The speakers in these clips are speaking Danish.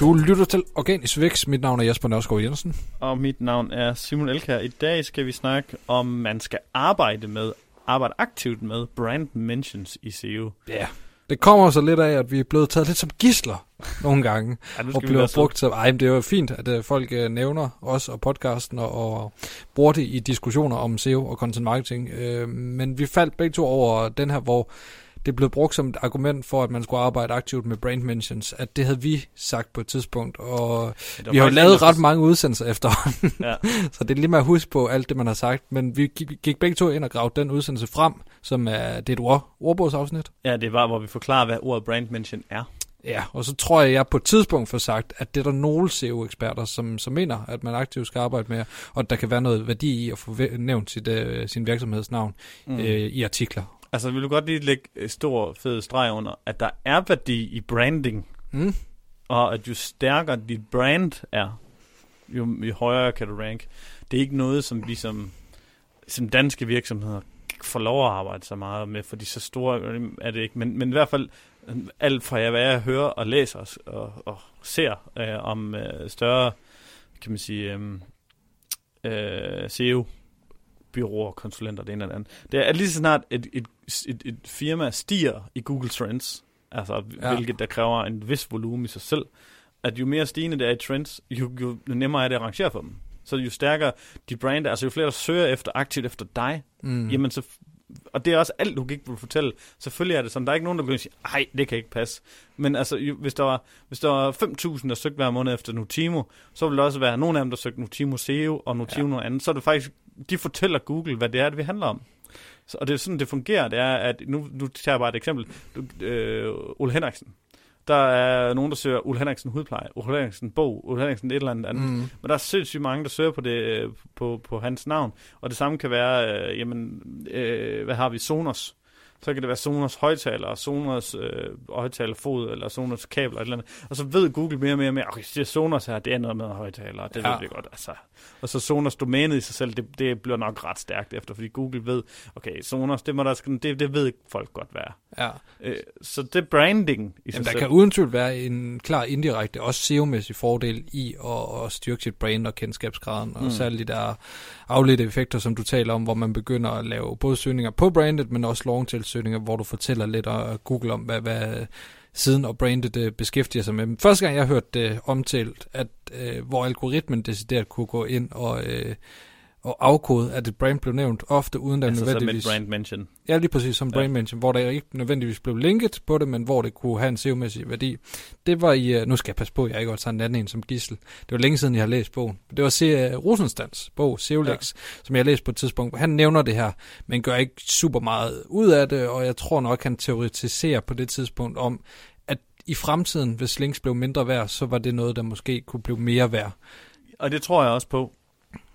Du lytter til Organisk Vækst. Mit navn er Jesper Nørsgaard Jensen. Og mit navn er Simon Elkær. I dag skal vi snakke om, man skal arbejde med, arbejde aktivt med brand mentions i SEO. Ja. Det kommer så lidt af, at vi er blevet taget lidt som gisler nogle gange. Ja, og bliver brugt til... Ej, men det er jo fint, at uh, folk uh, nævner os og podcasten og, og bruger det i diskussioner om SEO og content marketing. Uh, men vi faldt begge to over den her, hvor det blev brugt som et argument for, at man skulle arbejde aktivt med brand mentions, at det havde vi sagt på et tidspunkt, og vi har jo lavet ret mange udsendelser efterhånden, Ja. så det er lige med at huske på alt det, man har sagt, men vi gik, begge to ind og gravede den udsendelse frem, som er, det er et ord, ordbogsafsnit. Ja, det var, hvor vi forklarer, hvad ordet brand mention er. Ja, og så tror jeg, jeg på et tidspunkt får sagt, at det er der nogle SEO-eksperter, som, som mener, at man aktivt skal arbejde med, og at der kan være noget værdi i at få nævnt sit, øh, sin virksomhedsnavn mm. øh, i artikler. Altså, vil du godt lige lægge øh, stor, fed streg under, at der er værdi i branding, Mm. og at jo stærkere dit brand er, jo, jo højere kan du rank. Det er ikke noget, som vi som, som danske virksomheder får lov at arbejde så meget med, fordi så store er det ikke. Men, men i hvert fald, øh, alt fra hvad jeg hører og læser og, og, og ser øh, om øh, større, kan man sige, øh, øh, SEO, byråer, konsulenter, det ene eller det andet. Det er at lige så snart et, et, et, et firma stiger i Google Trends, altså ja. Hvilket der kræver en vis volumen i sig selv, at jo mere stigende det er i trends, jo, jo nemmere er det at rangere for dem. Så jo stærkere de brand er, altså jo flere der søger efter, aktivt efter dig, Mm. jamen så, og det er også alt logik, vil fortælle. Selvfølgelig er det sådan, der er ikke nogen, der begynder at sige, ej, det kan ikke passe. Men altså, jo, hvis der var, hvis der var 5.000, der søgte hver måned efter Nutimo, så ville der også være nogle af dem, der søgte Nutimo SEO og Nutimo ja. noget andet. Så er det faktisk, de fortæller Google, hvad det er, det vi handler om. Så, og det er sådan, det fungerer. Det er, at nu, nu tager jeg bare et eksempel. Du, øh, Ole Henriksen. Der er nogen, der søger Ole Henriksen hudpleje, Ole Henriksen bog, Ole Henriksen et eller andet. Mm. Men der er sindssygt mange, der søger på, det, øh, på, på hans navn. Og det samme kan være, øh, jamen, øh, hvad har vi, Sonos. Så kan det være Sonos højtaler, Sonos øh, højtalerfod, eller Sonos kabler, eller et eller andet. Og så ved Google mere og mere, og mere okay, det er Sonos her, det er noget med højtaler, det ja. Ved vi godt. Altså. Og så Sonos domænet i sig selv, det, det bliver nok ret stærkt efter, fordi Google ved, okay, Sonos, det, må der, det, det ved folk godt være. Ja. Øh, så det branding i sig Jamen, der selv. kan uden tvivl være en klar indirekte, også SEO-mæssig fordel i at, at styrke sit brand og kendskabsgraden, og Mm. særligt de der afledte effekter, som du taler om, hvor man begynder at lave både søgninger på brandet, men også Google-søgninger, hvor du fortæller lidt og Google om, hvad, hvad siden og brandet øh, beskæftiger sig med. Første gang jeg hørte det omtalt, at øh, hvor algoritmen decideret kunne gå ind og, øh, og afkode, at et brand blev nævnt, ofte uden der altså, som et nødvendigvis... brand mention. Ja, lige præcis som Ja. brand mention, hvor der ikke nødvendigvis blev linket på det, men hvor det kunne have en SEO-mæssig værdi. Det var i, uh, nu skal jeg passe på, jeg ikke også tager en anden en som gissel. Det var længe siden, jeg har læst bogen. Det var C. Uh, Rosenstands bog, SEOlex, ja. som jeg har læst på et tidspunkt. Han nævner det her, men gør ikke super meget ud af det, og jeg tror nok, han teoretiserer på det tidspunkt om, at i fremtiden, hvis links blev mindre værd, så var det noget, der måske kunne blive mere værd. Og det tror jeg også på.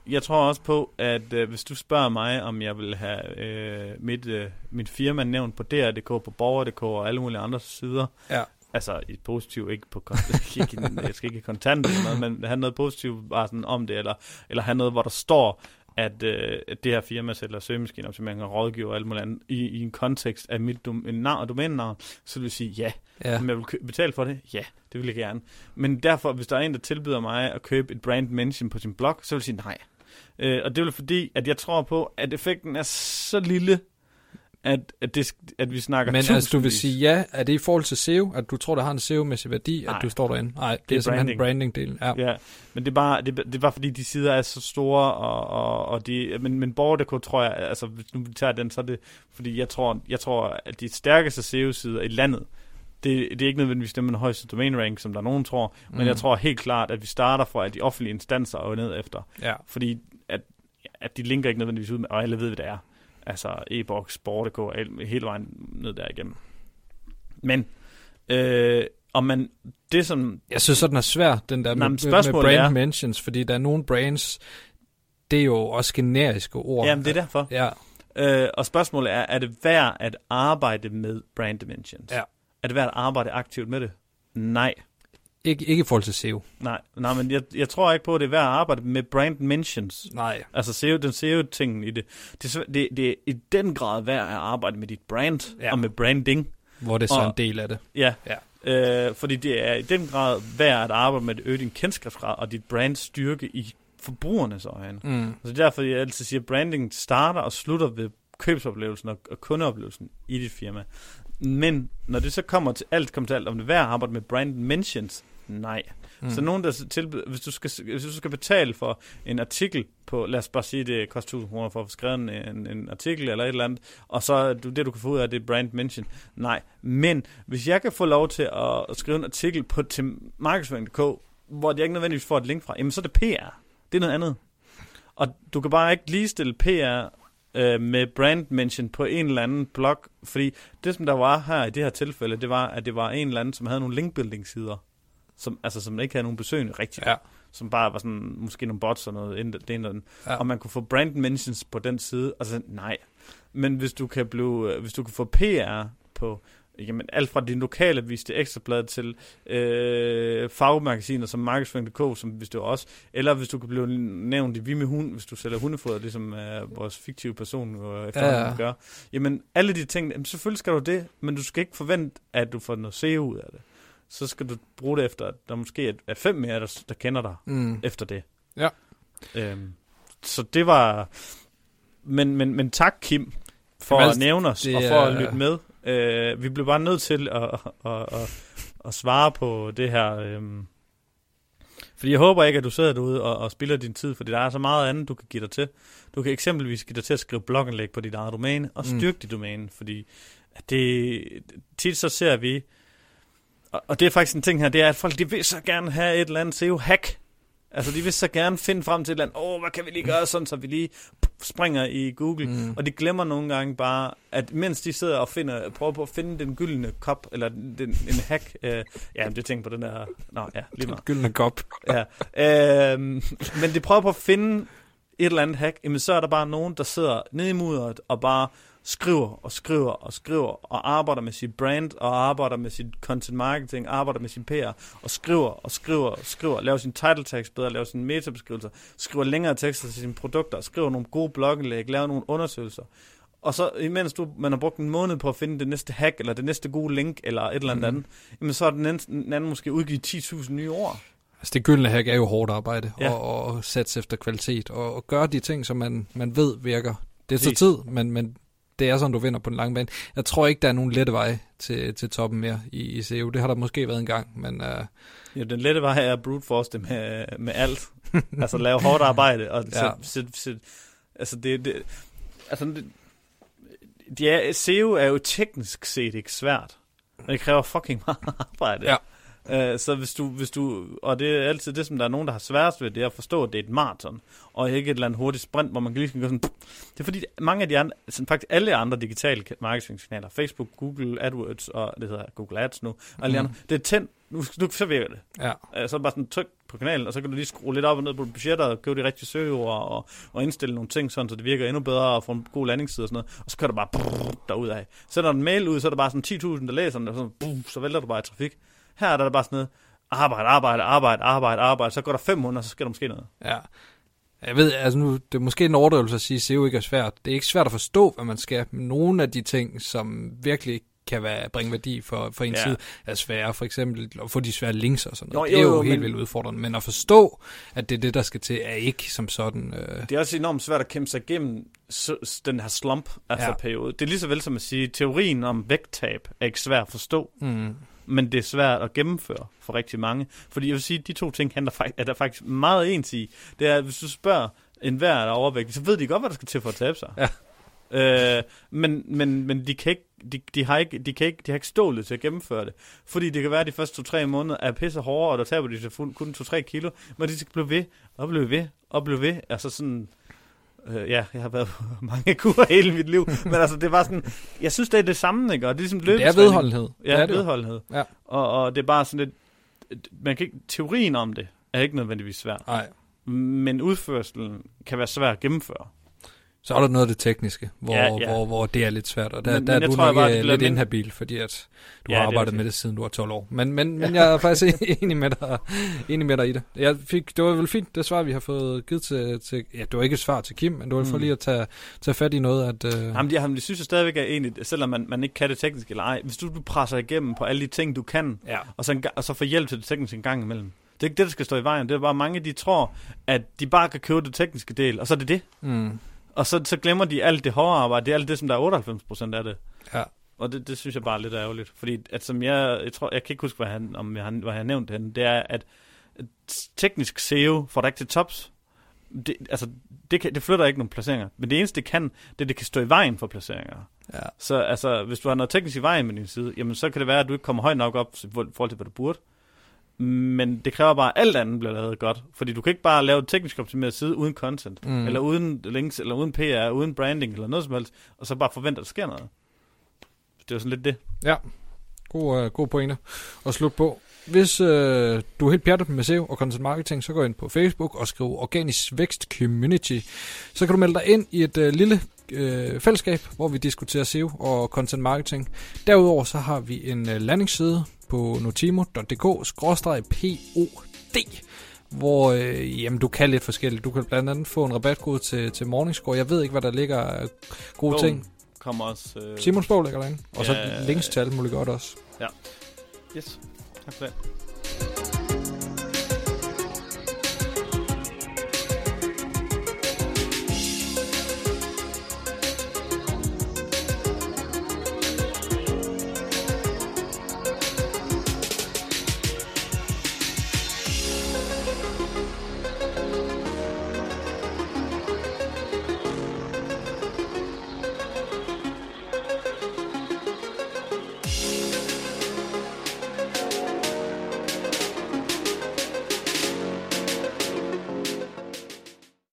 Jeg tror også på, at øh, hvis du spørger mig, om jeg vil have øh, mit, øh, mit firma nævnt på DR.dk, på Borger.dk og alle mulige andre sider, Ja. altså i positivt, ikke på ikke, jeg skal ikke kontant eller noget, men have noget positivt bare sådan om det, eller, eller have noget, hvor der står, at, øh, at det her firma sælger søgemaskineoptimering og rådgiver og alt muligt andet, i, i en kontekst af mit dom- navn og domænenavn, så vil jeg sige ja. Ja. Om jeg vil kø- betale for det? Ja, det vil jeg gerne. Men derfor, hvis der er en, der tilbyder mig at købe et brand mention på sin blog, så vil jeg sige nej. Øh, og det er vel fordi, at jeg tror på, at effekten er så lille, at, at, det, at vi snakker Men altså, du vil sige ja, er det i forhold til SEO, at du tror, der har en SEO-mæssig værdi, Nej. at du står derinde? Nej, det, det er er simpelthen branding. branding-delen. Ja. Ja, men det er bare, det, det er bare fordi, de sider er så store, og, og, og de, men, men Borger.dk tror jeg, altså hvis nu vi tager den, så er det, fordi jeg tror, jeg tror at de stærkeste SEO-sider i landet, det, det er ikke nødvendigvis dem med den højeste domain rank, som der er nogen tror, men Mm. jeg tror helt klart, at vi starter fra at de offentlige instanser og ned efter. ja. Fordi at, at de linker ikke nødvendigvis ud med, og alle ved, hvad det er. Altså e-boks, Borger.dk, alt- hele vejen ned der igennem. Men, øh, om man, det som, Jeg synes, så den er svær, den der Nej, med, med brand er- mentions, fordi der er nogle brands, det er jo også generiske ord. jamen det er derfor. Ja, Øh, og spørgsmålet er, er det værd at arbejde med brand dimensions? Ja. At arbejde aktivt med det? Nej. ikke, ikke i forhold til SEO. Nej, nej men jeg, jeg tror ikke på, at det er værd at arbejde med brand mentions. Nej. Altså SEO, den SEO-tingen i det. Det, er det. det er i den grad værd at arbejde med dit brand Ja. og med branding. Hvor det er så Og- en del af det. Ja. Ja. Øh, fordi det er i den grad værd at arbejde med at øge din kendskabsgrad og dit brands styrke i forbrugernes øjne. Mm. Så er derfor, jeg altid siger, at branding starter og slutter ved købsoplevelsen og, og kundeoplevelsen i dit firma. Men når det så kommer til alt, kommer til alt, om det værd at arbejde med brand mentions, nej. Mm. Så nogen, der tilbyder, hvis du, skal, hvis du skal betale for en artikel på, lad os bare sige, det koster 1000 kroner for at få skrevet en, en, en artikel eller et eller andet, og så du, det, du kan få ud af, det er brand mention. Nej, men hvis jeg kan få lov til at, at skrive en artikel på til markedsføring.dk, hvor jeg ikke nødvendigvis får et link fra, jamen så er det PR. Det er noget andet. Og du kan bare ikke ligestille PR øh, med brand mention på en eller anden blog, fordi det, som der var her i det her tilfælde, det var, at det var en eller anden, som havde nogle linkbuilding sider som, altså, som ikke havde nogen besøgende rigtigt. Ja. Som bare var sådan, måske nogle bots og noget, det ene Ja. Og man kunne få brand mentions på den side. Altså, nej. Men hvis du kan blive, øh, hvis du kan få PR på, jamen alt fra din lokale vis til ekstrablad til øh, fagmagasiner som markedsføring.dk, som hvis du også, eller hvis du kan blive nævnt i Vi med hund, hvis du sælger hundefoder, ligesom øh, vores fiktive person øh, efterhånden Ja, ja. gør. Jamen alle de ting, jamen, selvfølgelig skal du det, men du skal ikke forvente, at du får noget SEO ud af det. Så skal du bruge det efter, at der måske er- fem mere, der, der kender dig Mm. efter det. Ja. Øhm, så det var... Men, men, men tak, Kim, for Jamen, at nævne os og for at lytte med. Øh, vi blev bare nødt til at, at, at, at, at svare på det her. Øhm. Fordi jeg håber ikke, at du sidder derude og, og spilder din tid, fordi der er så meget andet, du kan give dig til. Du kan eksempelvis give dig til at skrive blogindlæg på dit eget domæne og Mm. styrke dit domæne, fordi det, tit så ser vi, og, og det er faktisk en ting her, det er, at folk de vil så gerne have et eller andet SEO-hack. Altså, de vil så gerne finde frem til et eller andet, åh, hvad kan vi lige gøre, sådan så vi lige springer i Google. Mm. Og de glemmer nogle gange bare, at mens de sidder og finder, prøver på at finde den gyldne kop, eller den, en hack, øh, ja, det tænker på den der, nå ja, lige meget. Gyldne kop. Ja. Øhm, men de prøver på at finde et eller andet hack, jamen så er der bare nogen, der sidder nede i mudderet og bare skriver og skriver og skriver og arbejder med sit brand og arbejder med sit content marketing, arbejder med sin PR og skriver og skriver og skriver, laver sin title text bedre, laver sin metabeskrivelser, skriver længere tekster til sine produkter, skriver nogle gode blogindlæg, laver nogle undersøgelser. Og så imens du, man har brugt en måned på at finde det næste hack, eller det næste gode link, eller et eller andet andet, jamen så er den anden, den anden måske udgivet 10.000 nye ord. Altså det gyldne hack er jo hårdt arbejde, Ja. og, og sætte efter kvalitet, og, og gøre de ting, som man, man ved virker. Det er så tid, men, men det er sådan, du vinder på den lange bane. Jeg tror ikke, der er nogen lette vej til, til toppen mere i, i SEO. Det har der måske været en gang, men uh, Ja, den lette vej er at brute force det med, med alt. altså lave hårdt arbejde. Og Ja. sæt, sæt, sæt, altså det, det, altså det, ja, SEO er jo teknisk set ikke svært. Men det kræver fucking meget arbejde. Ja. Uh, så hvis du, hvis du, og det er altid det, som der er nogen, der har sværest ved, det er at forstå, at det er et maraton, og ikke et eller andet hurtigt sprint, hvor man lige skal gå sådan, det er fordi mange af de andre, sådan faktisk alle andre digitale marketingkanaler, Facebook, Google AdWords, og det hedder Google Ads nu, og alle Mhm. andre, det er tændt, nu, nu så virker det. ja. Øh, så er bare sådan tryk på kanalen, og så kan du lige skrue lidt op og ned på budgetter, og købe de rigtige søgeord, og, og indstille nogle ting, sådan, så det virker endnu bedre, og få en god landingsside og sådan noget, og så kører du bare brrr, derudad. Sender en mail ud, så er der bare sådan 10.000, der læser den, og sådan, brrr, så vælter du bare i trafik. Her er der bare sådan noget, arbejde, arbejde, arbejde, arbejde, arbejde, så går der fem måneder, så sker der måske noget. Ja. Jeg ved, altså nu, det er måske en overdrivelse at sige, at SEO ikke er svært. Det er ikke svært at forstå, hvad man skal, men nogle af de ting, som virkelig kan være, bringe værdi for, for en Ja. side, er svære. For eksempel at få de svære links og sådan Nå, noget. jo, det er jo, jo, helt men- vildt udfordrende. Men at forstå, at det er det, der skal til, er ikke som sådan... Øh, Det er også enormt svært at kæmpe sig igennem den her slump, altså Ja. periode. Det er lige så vel som at sige, teorien om vægttab er ikke svær at forstå, mm, men det er svært at gennemføre for rigtig mange. Fordi jeg vil sige, at de to ting handler faktisk, er der faktisk meget ens i. Det er, at hvis du spørger en hver der er overvægtig, så ved de godt, hvad der skal til for at tabe sig. Ja. Øh, men, men, men de kan ikke de, de, har ikke, de, kan ikke, de har ikke stålet til at gennemføre det. Fordi det kan være, at de første to-tre måneder er pisse hårde, og der taber de fuld- kun 2-3 kilo. Men de skal blive ved, og blive ved, og blive ved. Altså sådan... Øh, ja, jeg har været på mange kurer hele mit liv. men altså, det var sådan... Jeg synes, det er det samme, ikke? Og det er ligesom det er løbetræning. vedholdenhed. Ja, det er det vedholdenhed. Ja. Og, og det er bare sådan lidt... Man kan ikke, teorien om det er ikke nødvendigvis svært. Nej. Men udførselen kan være svær at gennemføre. Så er der noget af det tekniske, hvor, Ja, ja. Hvor, hvor det er lidt svært, og der, Men- der men er jeg du tror nok bare, det bliver lidt mind- inhabil, fordi at du Ja, det har arbejdet rigtigt. med det, siden du var 12 år. Men, men, men jeg er faktisk enig med, dig, enig med dig i det. Jeg fik, det var vel fint, det svar, vi har fået givet til, til ja, det var ikke et svar til Kim, men det var for Mm. lige at tage, tage fat i noget, at... Øh, Jamen, de, jamen, de synes jeg stadigvæk er egentlig, selvom man, man ikke kan det teknisk eller ej, hvis du, du presser igennem på alle de ting, du kan, ja. og så, og så får hjælp til det tekniske en gang imellem. Det er ikke det, der skal stå i vejen. Det er bare mange, de tror, at de bare kan købe det tekniske del, og så er det det. Mm, Og så, så glemmer de alt det hårde arbejde. Det er alt det, som der er 98 procent af det. ja. Og det, det synes jeg bare er lidt ærgerligt. Fordi, at som jeg, jeg tror, jeg kan ikke huske, hvad han, om jeg, hvad jeg har nævnt henne, det er, at at teknisk SEO får dig ikke til tops. Det, altså, det, kan, det flytter ikke nogen placeringer. Men det eneste, det kan, det er, det kan stå i vejen for placeringer. ja. Så altså, hvis du har noget teknisk i vejen med din side, jamen så kan det være, at du ikke kommer højt nok op i forhold til, hvad du burde. Men det kræver bare, at alt andet bliver lavet godt. Fordi du kan ikke bare lave et teknisk optimeret side uden content, Mm. eller uden links, eller uden PR, uden branding, eller noget som helst, og så bare forvente, at der sker noget. Det er jo sådan lidt det. Ja, god, øh, god pointe at slutte på. Hvis øh, du er helt pjattet med SEO og content marketing, så gå ind på Facebook og skriv Organisk Vækst Community. Så kan du melde dig ind i et øh, lille øh, fællesskab, hvor vi diskuterer SEO og content marketing. Derudover så har vi en øh, landingsside på notimo.dk-pod, hvor øh, jamen, du kan lidt forskelligt. Du kan blandt andet få en rabatkode til, til Morningscore. Jeg ved ikke, hvad der ligger af gode Bogen ting. Kommer også... Øh... Simons bog ligger derinde. Og så Ja, links til alt muligt godt også. Yes. Tak for det.